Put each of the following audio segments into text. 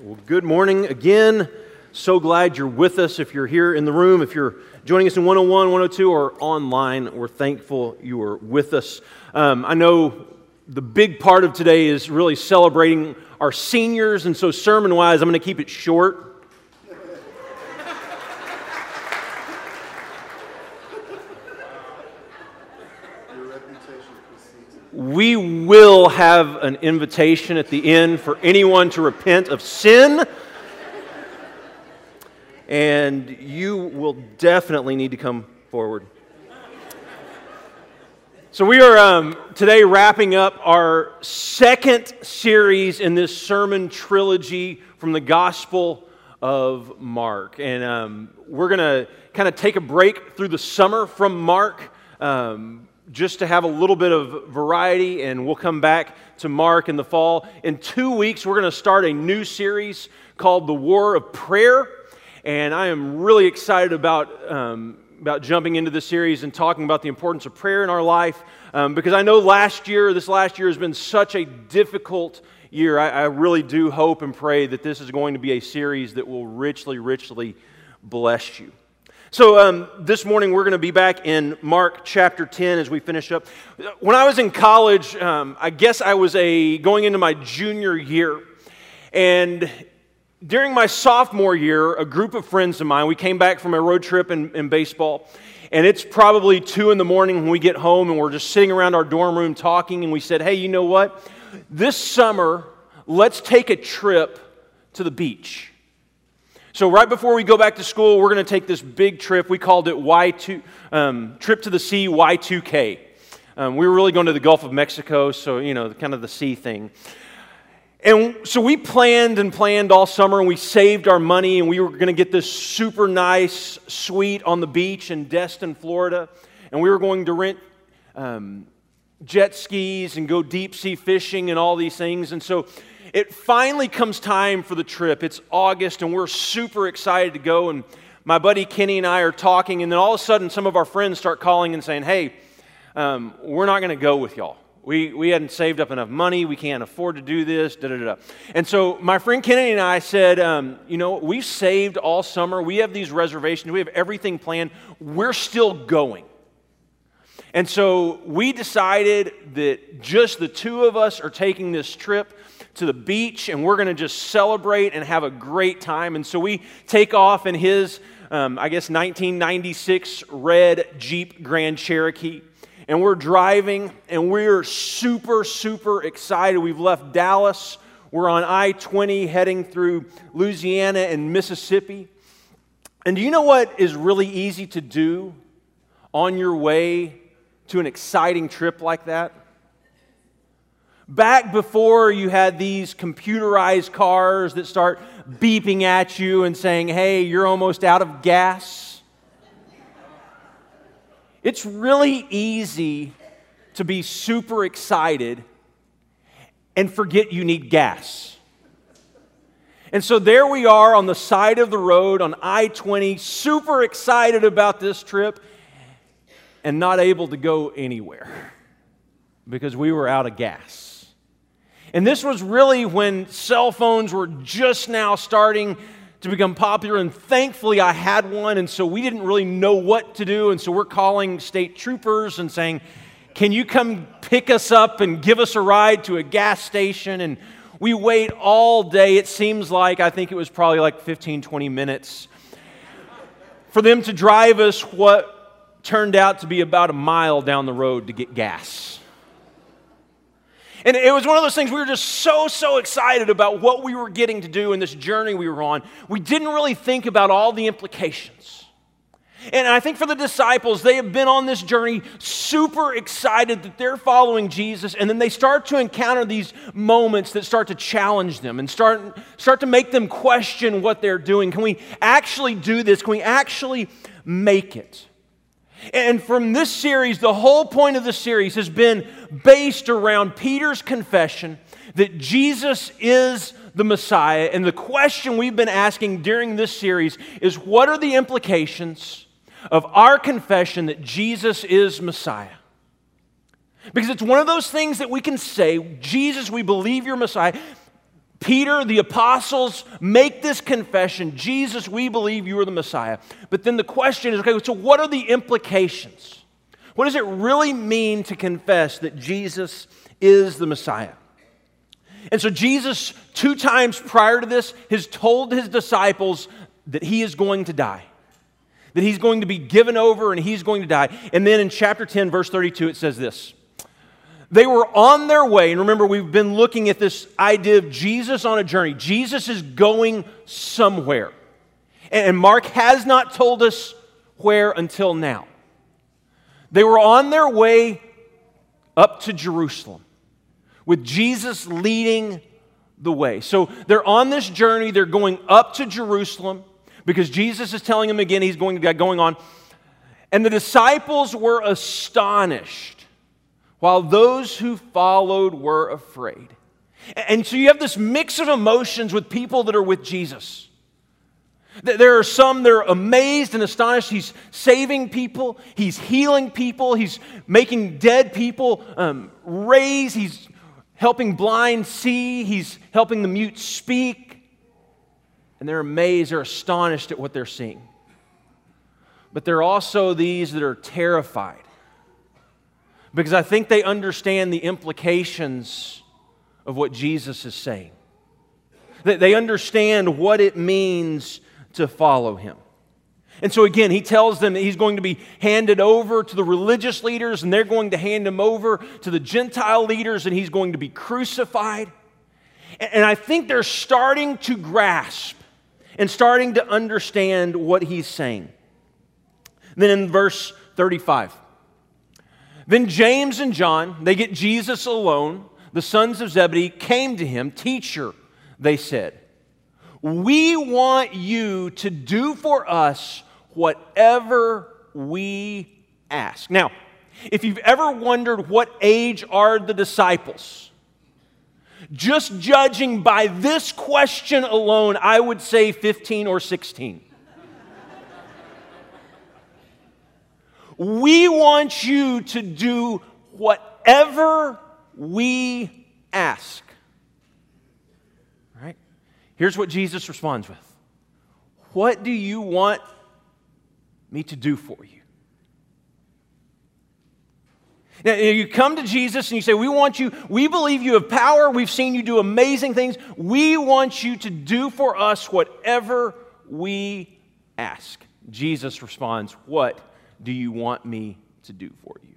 Well, good morning again. So glad you're with us. If you're here in the room, if you're joining us in 101, 102, or online, we're thankful you are with us. Um, I know the big part of today is really celebrating our seniors, and so sermon wise, I'm going to keep it short. We will have an invitation at the end for anyone to repent of sin. And you will definitely need to come forward. So, we are um, today wrapping up our second series in this sermon trilogy from the Gospel of Mark. And um, we're going to kind of take a break through the summer from Mark. Um, just to have a little bit of variety, and we'll come back to Mark in the fall. In two weeks, we're going to start a new series called The War of Prayer, and I am really excited about. Um, about jumping into this series and talking about the importance of prayer in our life um, because I know last year, this last year has been such a difficult year. I, I really do hope and pray that this is going to be a series that will richly, richly bless you. So, um, this morning we're going to be back in Mark chapter 10 as we finish up. When I was in college, um, I guess I was a, going into my junior year. And during my sophomore year, a group of friends of mine, we came back from a road trip in, in baseball. And it's probably 2 in the morning when we get home and we're just sitting around our dorm room talking. And we said, hey, you know what? This summer, let's take a trip to the beach. So, right before we go back to school, we're going to take this big trip. We called it Y2, um, Trip to the Sea Y2K. Um, we were really going to the Gulf of Mexico, so, you know, kind of the sea thing. And so we planned and planned all summer, and we saved our money, and we were going to get this super nice suite on the beach in Destin, Florida. And we were going to rent um, jet skis and go deep sea fishing and all these things. And so it finally comes time for the trip. It's August, and we're super excited to go. And my buddy Kenny and I are talking, and then all of a sudden, some of our friends start calling and saying, Hey, um, we're not going to go with y'all. We, we hadn't saved up enough money. We can't afford to do this. Da, da, da. And so my friend Kenny and I said, um, You know, we've saved all summer. We have these reservations. We have everything planned. We're still going. And so we decided that just the two of us are taking this trip to the beach and we're going to just celebrate and have a great time. And so we take off in his, um, I guess, 1996 red Jeep Grand Cherokee. And we're driving and we're super, super excited. We've left Dallas. We're on I 20 heading through Louisiana and Mississippi. And do you know what is really easy to do on your way to an exciting trip like that? Back before you had these computerized cars that start beeping at you and saying, hey, you're almost out of gas. It's really easy to be super excited and forget you need gas. And so there we are on the side of the road on I 20, super excited about this trip and not able to go anywhere because we were out of gas. And this was really when cell phones were just now starting to become popular, and thankfully I had one, and so we didn't really know what to do, and so we're calling state troopers and saying, Can you come pick us up and give us a ride to a gas station? And we wait all day. It seems like, I think it was probably like 15, 20 minutes for them to drive us what turned out to be about a mile down the road to get gas. And it was one of those things we were just so, so excited about what we were getting to do in this journey we were on. We didn't really think about all the implications. And I think for the disciples, they have been on this journey super excited that they're following Jesus, and then they start to encounter these moments that start to challenge them and start, start to make them question what they're doing. Can we actually do this? Can we actually make it? And from this series, the whole point of the series has been based around Peter's confession that Jesus is the Messiah. And the question we've been asking during this series is what are the implications of our confession that Jesus is Messiah? Because it's one of those things that we can say, Jesus, we believe you're Messiah. Peter, the apostles make this confession Jesus, we believe you are the Messiah. But then the question is okay, so what are the implications? What does it really mean to confess that Jesus is the Messiah? And so, Jesus, two times prior to this, has told his disciples that he is going to die, that he's going to be given over and he's going to die. And then in chapter 10, verse 32, it says this They were on their way, and remember, we've been looking at this idea of Jesus on a journey. Jesus is going somewhere. And Mark has not told us where until now. They were on their way up to Jerusalem with Jesus leading the way. So they're on this journey, they're going up to Jerusalem because Jesus is telling them again he's going to get going on. And the disciples were astonished, while those who followed were afraid. And so you have this mix of emotions with people that are with Jesus. There are some that are amazed and astonished. He's saving people, he's healing people, he's making dead people um, raise, he's helping blind see, he's helping the mute speak. And they're amazed, they're astonished at what they're seeing. But there are also these that are terrified because I think they understand the implications of what Jesus is saying. They understand what it means to follow him. And so again, he tells them that he's going to be handed over to the religious leaders, and they're going to hand him over to the Gentile leaders, and he's going to be crucified. And I think they're starting to grasp and starting to understand what he's saying. Then in verse 35, then James and John, they get Jesus alone. The sons of Zebedee came to him. Teacher, they said, we want you to do for us whatever we ask. Now, if you've ever wondered what age are the disciples, just judging by this question alone, I would say 15 or 16. we want you to do whatever we ask. Here's what Jesus responds with What do you want me to do for you? Now, you come to Jesus and you say, We want you, we believe you have power. We've seen you do amazing things. We want you to do for us whatever we ask. Jesus responds, What do you want me to do for you?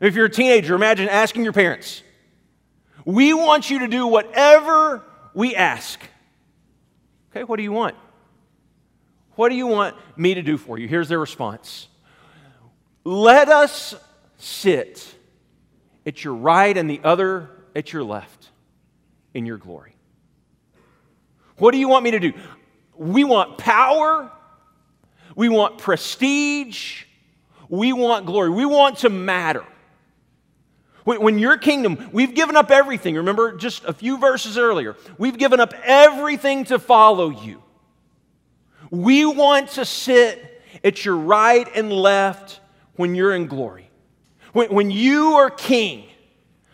If you're a teenager, imagine asking your parents, We want you to do whatever we ask. Okay, what do you want? What do you want me to do for you? Here's their response Let us sit at your right and the other at your left in your glory. What do you want me to do? We want power, we want prestige, we want glory, we want to matter. When your kingdom, we've given up everything. Remember just a few verses earlier. We've given up everything to follow you. We want to sit at your right and left when you're in glory. When, when you are king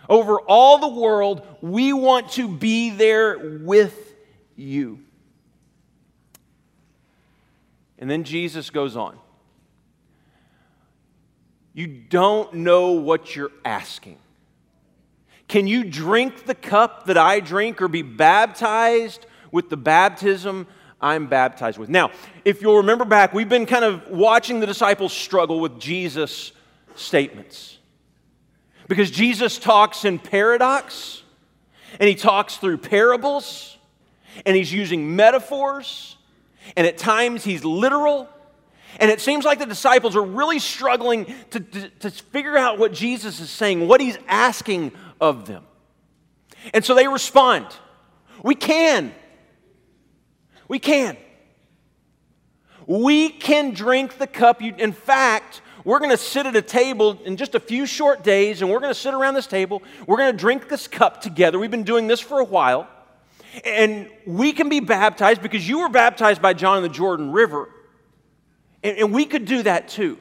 over all the world, we want to be there with you. And then Jesus goes on. You don't know what you're asking. Can you drink the cup that I drink or be baptized with the baptism I'm baptized with? Now, if you'll remember back, we've been kind of watching the disciples struggle with Jesus' statements. Because Jesus talks in paradox, and he talks through parables, and he's using metaphors, and at times he's literal. And it seems like the disciples are really struggling to, to, to, figure out what Jesus is saying, what he's asking of them. And so they respond We can. We can. We can drink the cup. You, in fact, we're going to sit at a table in just a few short days, and we're going to sit around this table. We're going to drink this cup together. We've been doing this for a while. And we can be baptized because you were baptized by John in the Jordan River. And, and we could do that too.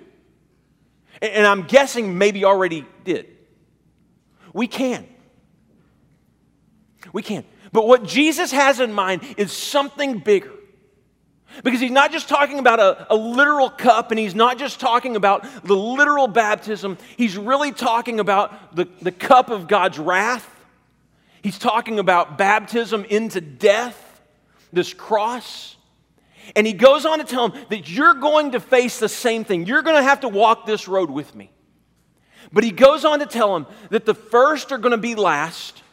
And, and I'm guessing maybe already did. We can. We can. But what Jesus has in mind is something bigger. Because he's not just talking about a, a, literal cup and he's not just talking about the literal baptism, he's really talking about the, the cup of God's wrath. He's talking about baptism into death, this cross. And he goes on to tell him that you're going to face the same thing. You're going to have to walk this road with me. But he goes on to tell him that the first are going to be last,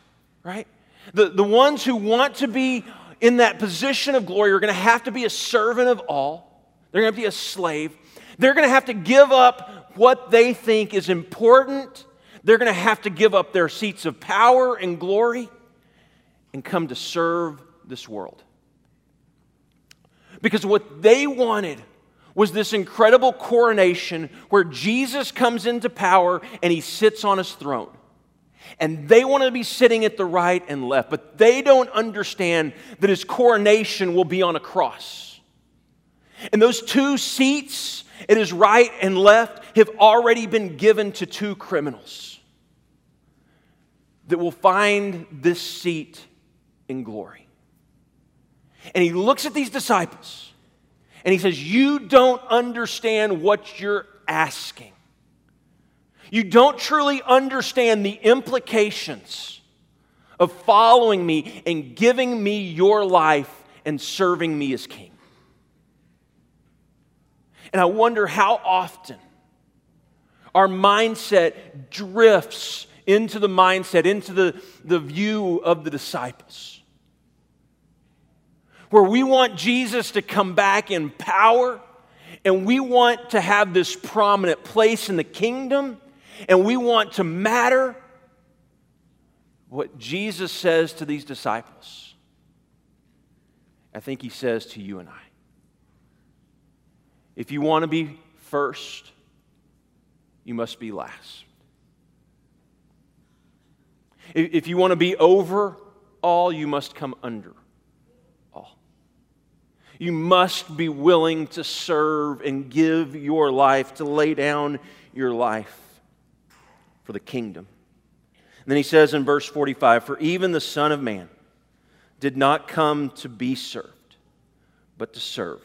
right? The, the ones who want to be in that position of glory are going to have to be a servant of all. They're going to be a slave. They're going to have to give up what they think is important. They're going to have to give up their seats of power and glory and come to serve this world. Because what they wanted was this incredible coronation where Jesus comes into power and he sits on his throne. And they want to be sitting at the right and left, but they don't understand that his coronation will be on a cross. And those two seats at his right and left have already been given to two criminals that will find this seat in glory. And he looks at these disciples and he says, You don't understand what you're asking. You don't truly understand the implications of following me and giving me your life and serving me as king. And I wonder how often our mindset drifts into the mindset, into the, the view of the disciples. Where we want Jesus to come back in power and we want to have this prominent place in the kingdom and we want to matter, what Jesus says to these disciples, I think he says to you and I. If you want to be first, you must be last. If you want to be over all, you must come under. You must be willing to serve and give your life, to lay down your life for the kingdom. And then he says in verse 45 For even the Son of Man did not come to be served, but to serve,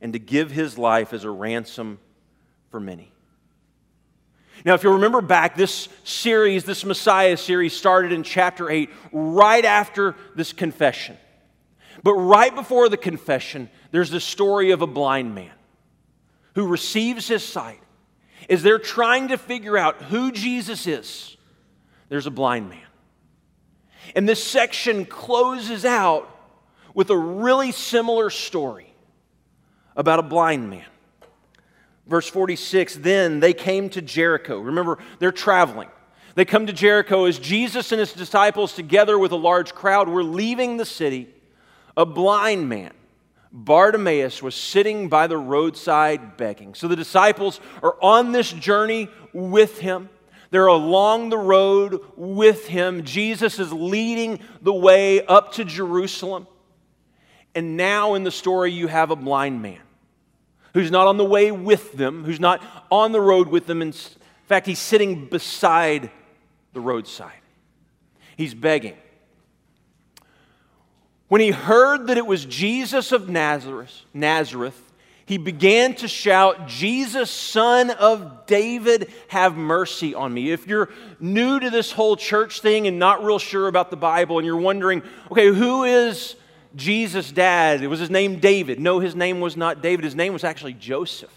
and to give his life as a ransom for many. Now, if you remember back, this series, this Messiah series, started in chapter 8, right after this confession. But right before the confession, there's the story of a blind man who receives his sight As they're trying to figure out who Jesus is. There's a blind man. And this section closes out with a really similar story about a blind man. Verse 46 Then they came to Jericho. Remember, they're traveling. They come to Jericho as Jesus and his disciples, together with a large crowd, were leaving the city. A blind man Bartimaeus was sitting by the roadside begging. So the disciples are on this journey with him. They're along the road with him. Jesus is leading the way up to Jerusalem. And now in the story, you have a blind man who's not on the way with them, who's not on the road with them. In fact, he's sitting beside the roadside. He's begging. When he heard that it was Jesus of Nazareth, Nazareth, he began to shout, Jesus, son of David, have mercy on me. If you're new to this whole church thing and not real sure about the Bible and you're wondering, okay, who is Jesus' dad? It was his name David? No, his name was not David. His name was actually Joseph.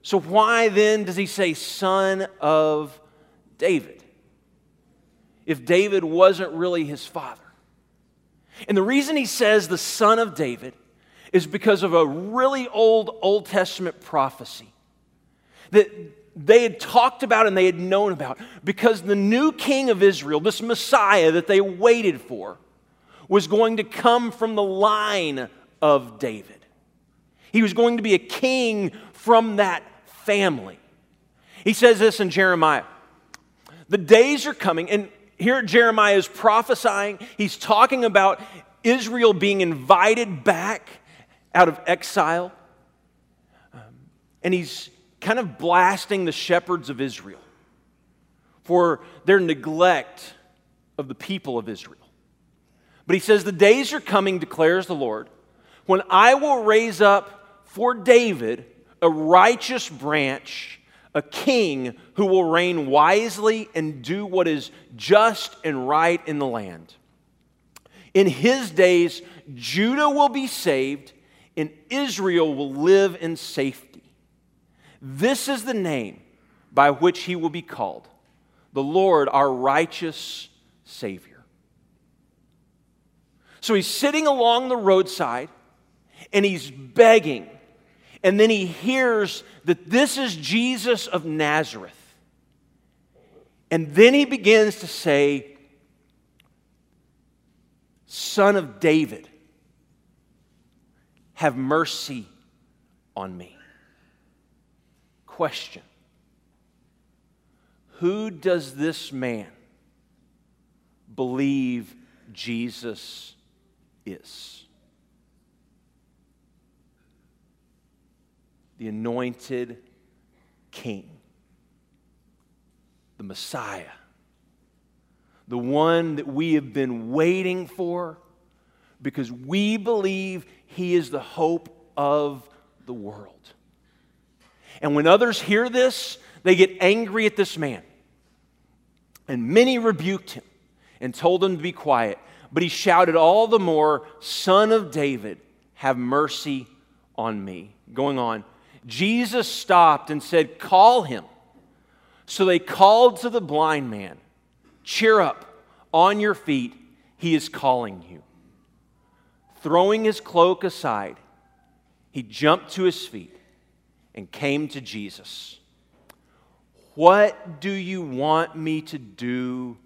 So why then does he say son of David? If David wasn't really his father. And the reason he says the son of David is because of a really old Old Testament prophecy that they had talked about and they had known about. Because the new king of Israel, this Messiah that they waited for, was going to come from the line of David. He was going to be a king from that family. He says this in Jeremiah The days are coming, and here Jeremiah is prophesying. He's talking about Israel being invited back out of exile. Um, and he's kind of blasting the shepherds of Israel for their neglect of the people of Israel. But he says, The days are coming, declares the Lord, when I will raise up for David a righteous branch, a king who will reign wisely and do what is just and right in the land. In his days, Judah will be saved, and Israel will live in safety. This is the name by which he will be called the Lord, our righteous Savior. So he's sitting along the roadside and he's begging. And then he hears that this is Jesus of Nazareth. And then he begins to say, Son of David, have mercy on me. Question Who does this man believe Jesus is? The anointed king, the Messiah, the one that we have been waiting for because we believe he is the hope of the world. And when others hear this, they get angry at this man. And many rebuked him and told him to be quiet. But he shouted all the more, Son of David, have mercy on me. Going on, Jesus stopped and said, Call him. So they called to the blind man, Cheer up, on your feet, he is calling you. Throwing his cloak aside, he jumped to his feet and came to Jesus. What do you want me to do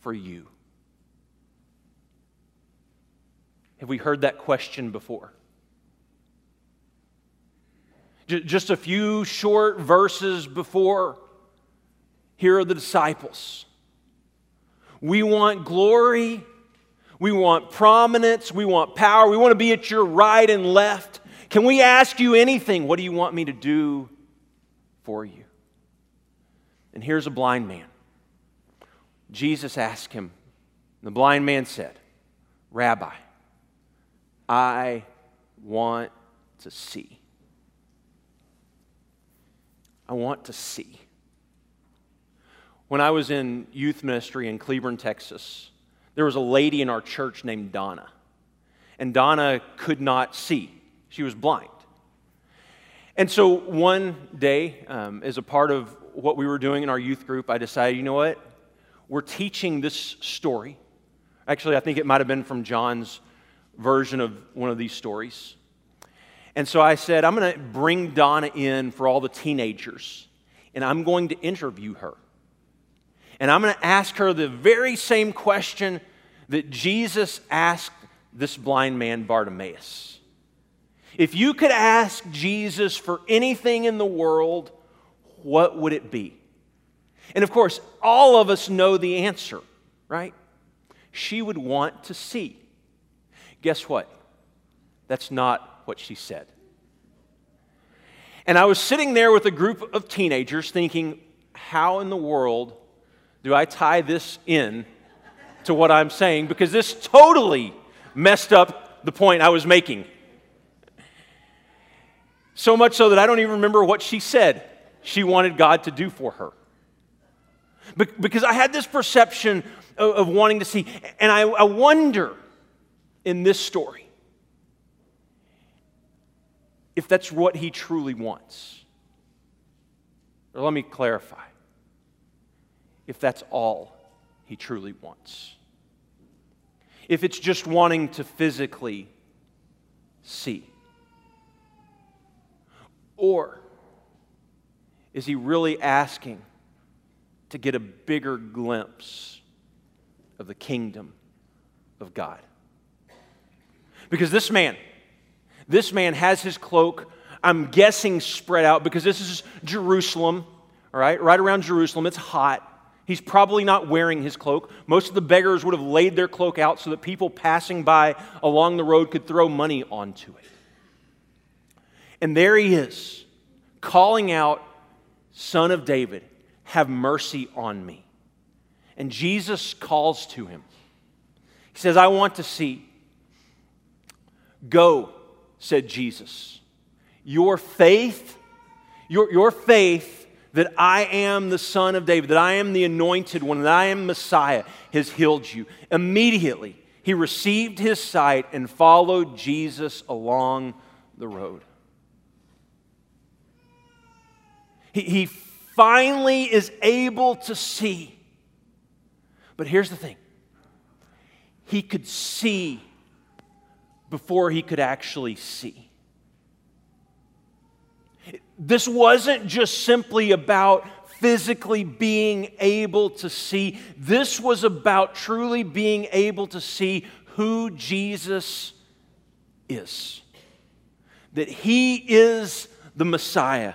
for you? Have we heard that question before? Just a few short verses before, here are the disciples. We want glory, we want prominence, we want power, we want to be at your right and left. Can we ask you anything? What do you want me to do for you? And here's a blind man. Jesus asked him, the blind man said, Rabbi, I want to see. I want to see. When I was in youth ministry in Cleburne, Texas, there was a lady in our church named Donna. And Donna could not see, she was blind. And so one day, um, as a part of what we were doing in our youth group, I decided, you know what? We're teaching this story. Actually, I think it might have been from John's version of one of these stories. And so I said, I'm going to bring Donna in for all the teenagers, and I'm going to interview her. And I'm going to ask her the very same question that Jesus asked this blind man, Bartimaeus. If you could ask Jesus for anything in the world, what would it be? And of course, all of us know the answer, right? She would want to see. Guess what? That's not what she said. And I was sitting there with a group of teenagers thinking, how in the world do I tie this in to what I'm saying? Because this totally messed up the point I was making. So much so that I don't even remember what she said she wanted God to do for her. Because I had this perception of, wanting to see. And I wonder in this story if that's what he truly wants. Or let me clarify if that's all he truly wants. If it's just wanting to physically see. Or is he really asking to get a bigger glimpse of the kingdom of God? Because this man, this man has his cloak, I'm guessing, spread out because this is Jerusalem, all right, right around Jerusalem. It's hot. He's probably not wearing his cloak. Most of the beggars would have laid their cloak out so that people passing by along the road could throw money onto it. And there he is, calling out, Son of David, have mercy on me. And Jesus calls to him. He says, I want to see. Go, said Jesus. Your faith, your, your faith that I am the son of David, that I am the anointed one, that I am Messiah, has healed you. Immediately, he received his sight and followed Jesus along the road. He, he finally is able to see. But here's the thing he could see before he could actually see. This wasn't just simply about physically being able to see. This was about truly being able to see who Jesus is. That he is the Messiah.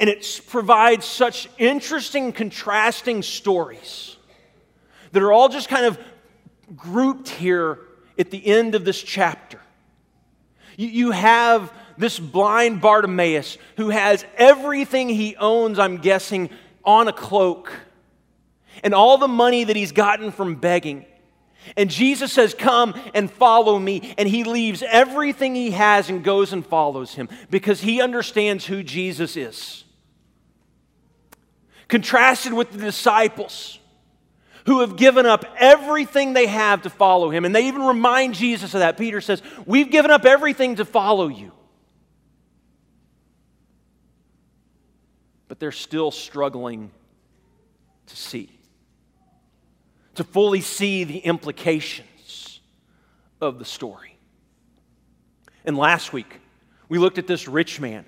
And it provides such interesting, contrasting stories that are all just kind of grouped here at the end of this chapter. You, you have this blind Bartimaeus who has everything he owns, I'm guessing, on a cloak and all the money that he's gotten from begging. And Jesus says, Come and follow me. And he leaves everything he has and goes and follows him because he understands who Jesus is. Contrasted with the disciples who have given up everything they have to follow him. And they even remind Jesus of that. Peter says, We've given up everything to follow you. but they're still struggling to see, to fully see the implications of the story. And last week, we looked at this rich man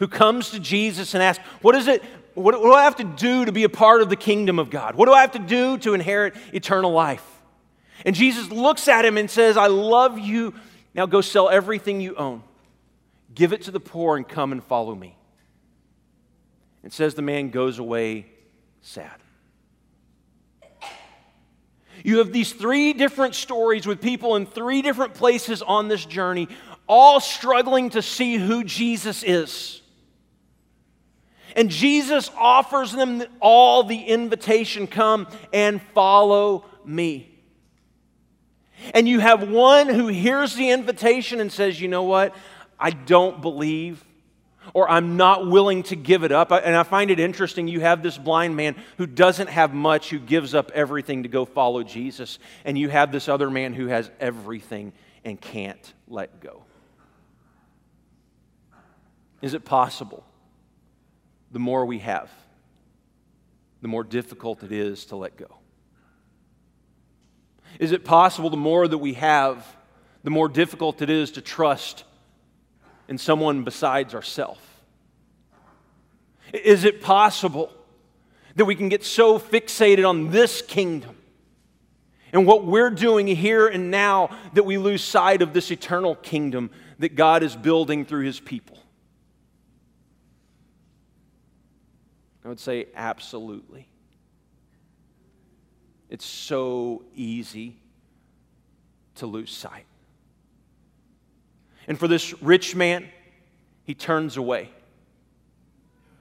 who comes to Jesus and asks, What is it? What, do I have to do to be a part of the kingdom of God? What do I have to do to inherit eternal life? And Jesus looks at him and says, I love you. Now go sell everything you own, give it to the poor, and come and follow me. It says the man goes away sad. You have these three different stories with people in three different places on this journey, all struggling to see who Jesus is. And Jesus offers them all the invitation come and follow me. And you have one who hears the invitation and says, You know what? I don't believe or I'm not willing to give it up. And I find it interesting you have this blind man who doesn't have much, who gives up everything to go follow Jesus. And you have this other man who has everything and can't let go. Is it possible? The more we have, the more difficult it is to let go. Is it possible the more that we have, the more difficult it is to trust in someone besides ourselves? Is it possible that we can get so fixated on this kingdom and what we're doing here and now that we lose sight of this eternal kingdom that God is building through his people? I would say absolutely. It's so easy to lose sight. And for this rich man, he turns away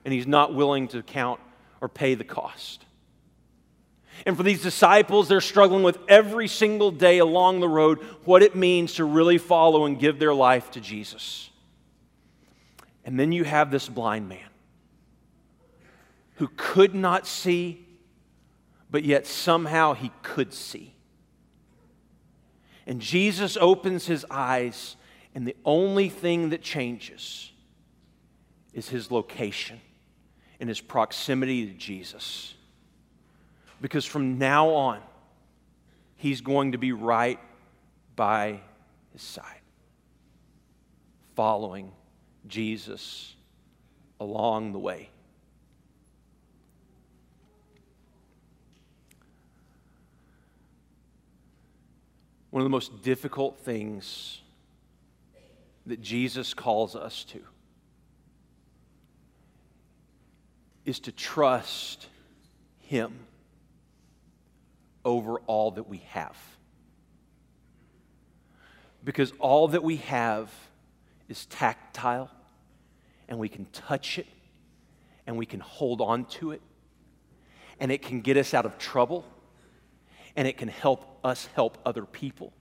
and he's not willing to count or pay the cost. And for these disciples, they're struggling with every single day along the road what it means to really follow and give their life to Jesus. And then you have this blind man who could not see, but yet somehow he could see. And Jesus opens his eyes and the only thing that changes is his location and his proximity to Jesus. Because from now on, he's going to be right by his side, following Jesus along the way. One of the most difficult things that Jesus calls us to is to trust Him over all that we have. Because all that we have is tactile, and we can touch it, and we can hold on to it. and it can get us out of trouble, and it can help us help other people.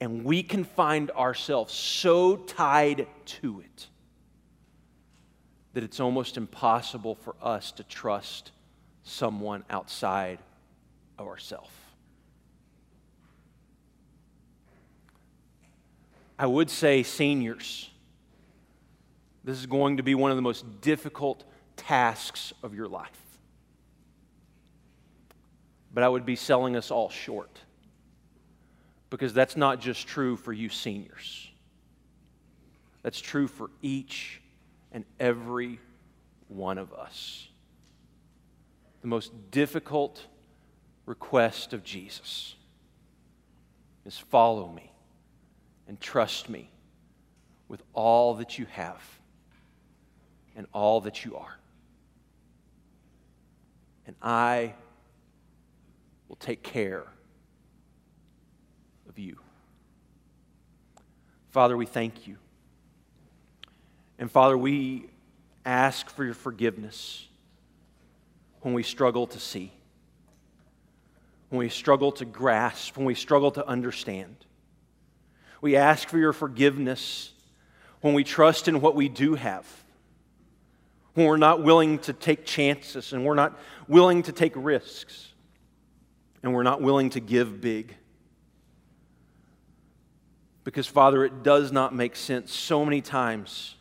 And we can find ourselves so tied to it that it's almost impossible for us to trust someone outside of ourselves. I would say, seniors, this is going to be one of the most difficult tasks of your life. But I would be selling us all short because that's not just true for you seniors, that's true for each and every one of us. The most difficult request of Jesus is follow me and trust me with all that you have and all that you are. And I will take care of you. Father, we thank you. And Father, we ask for your forgiveness when we struggle to see, when we struggle to grasp, when we struggle to understand. We ask for your forgiveness when we trust in what we do have, when we're not willing to take chances and we're not willing to take risks and we're not willing to give big. Because, Father, it does not make sense so many times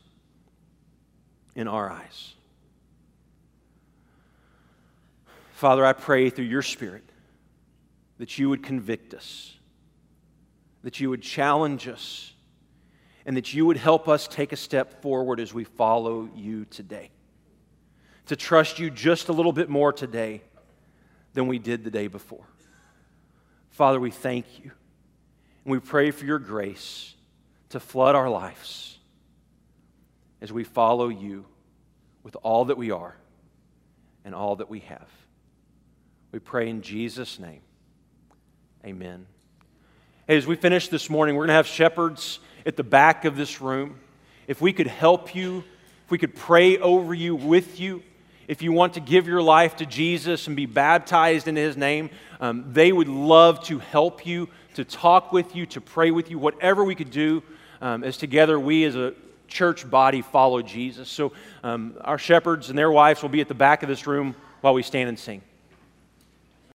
in our eyes. Father, I pray through your Spirit that you would convict us that you would challenge us, and that you would help us take a step forward as we follow you today. To trust you just a little bit more today than we did the day before. Father, we thank you. And we pray for your grace to flood our lives as we follow you with all that we are and all that we have. We pray in Jesus' name. Amen. Hey, as we finish this morning, we're going to have shepherds at the back of this room. If we could help you, if we could pray over you with you, if you want to give your life to Jesus and be baptized in His name, um, they would love to help you, to talk with you, to pray with you, whatever we could do um, as together we as a church body follow Jesus. So um, our shepherds and their wives will be at the back of this room while we stand and sing.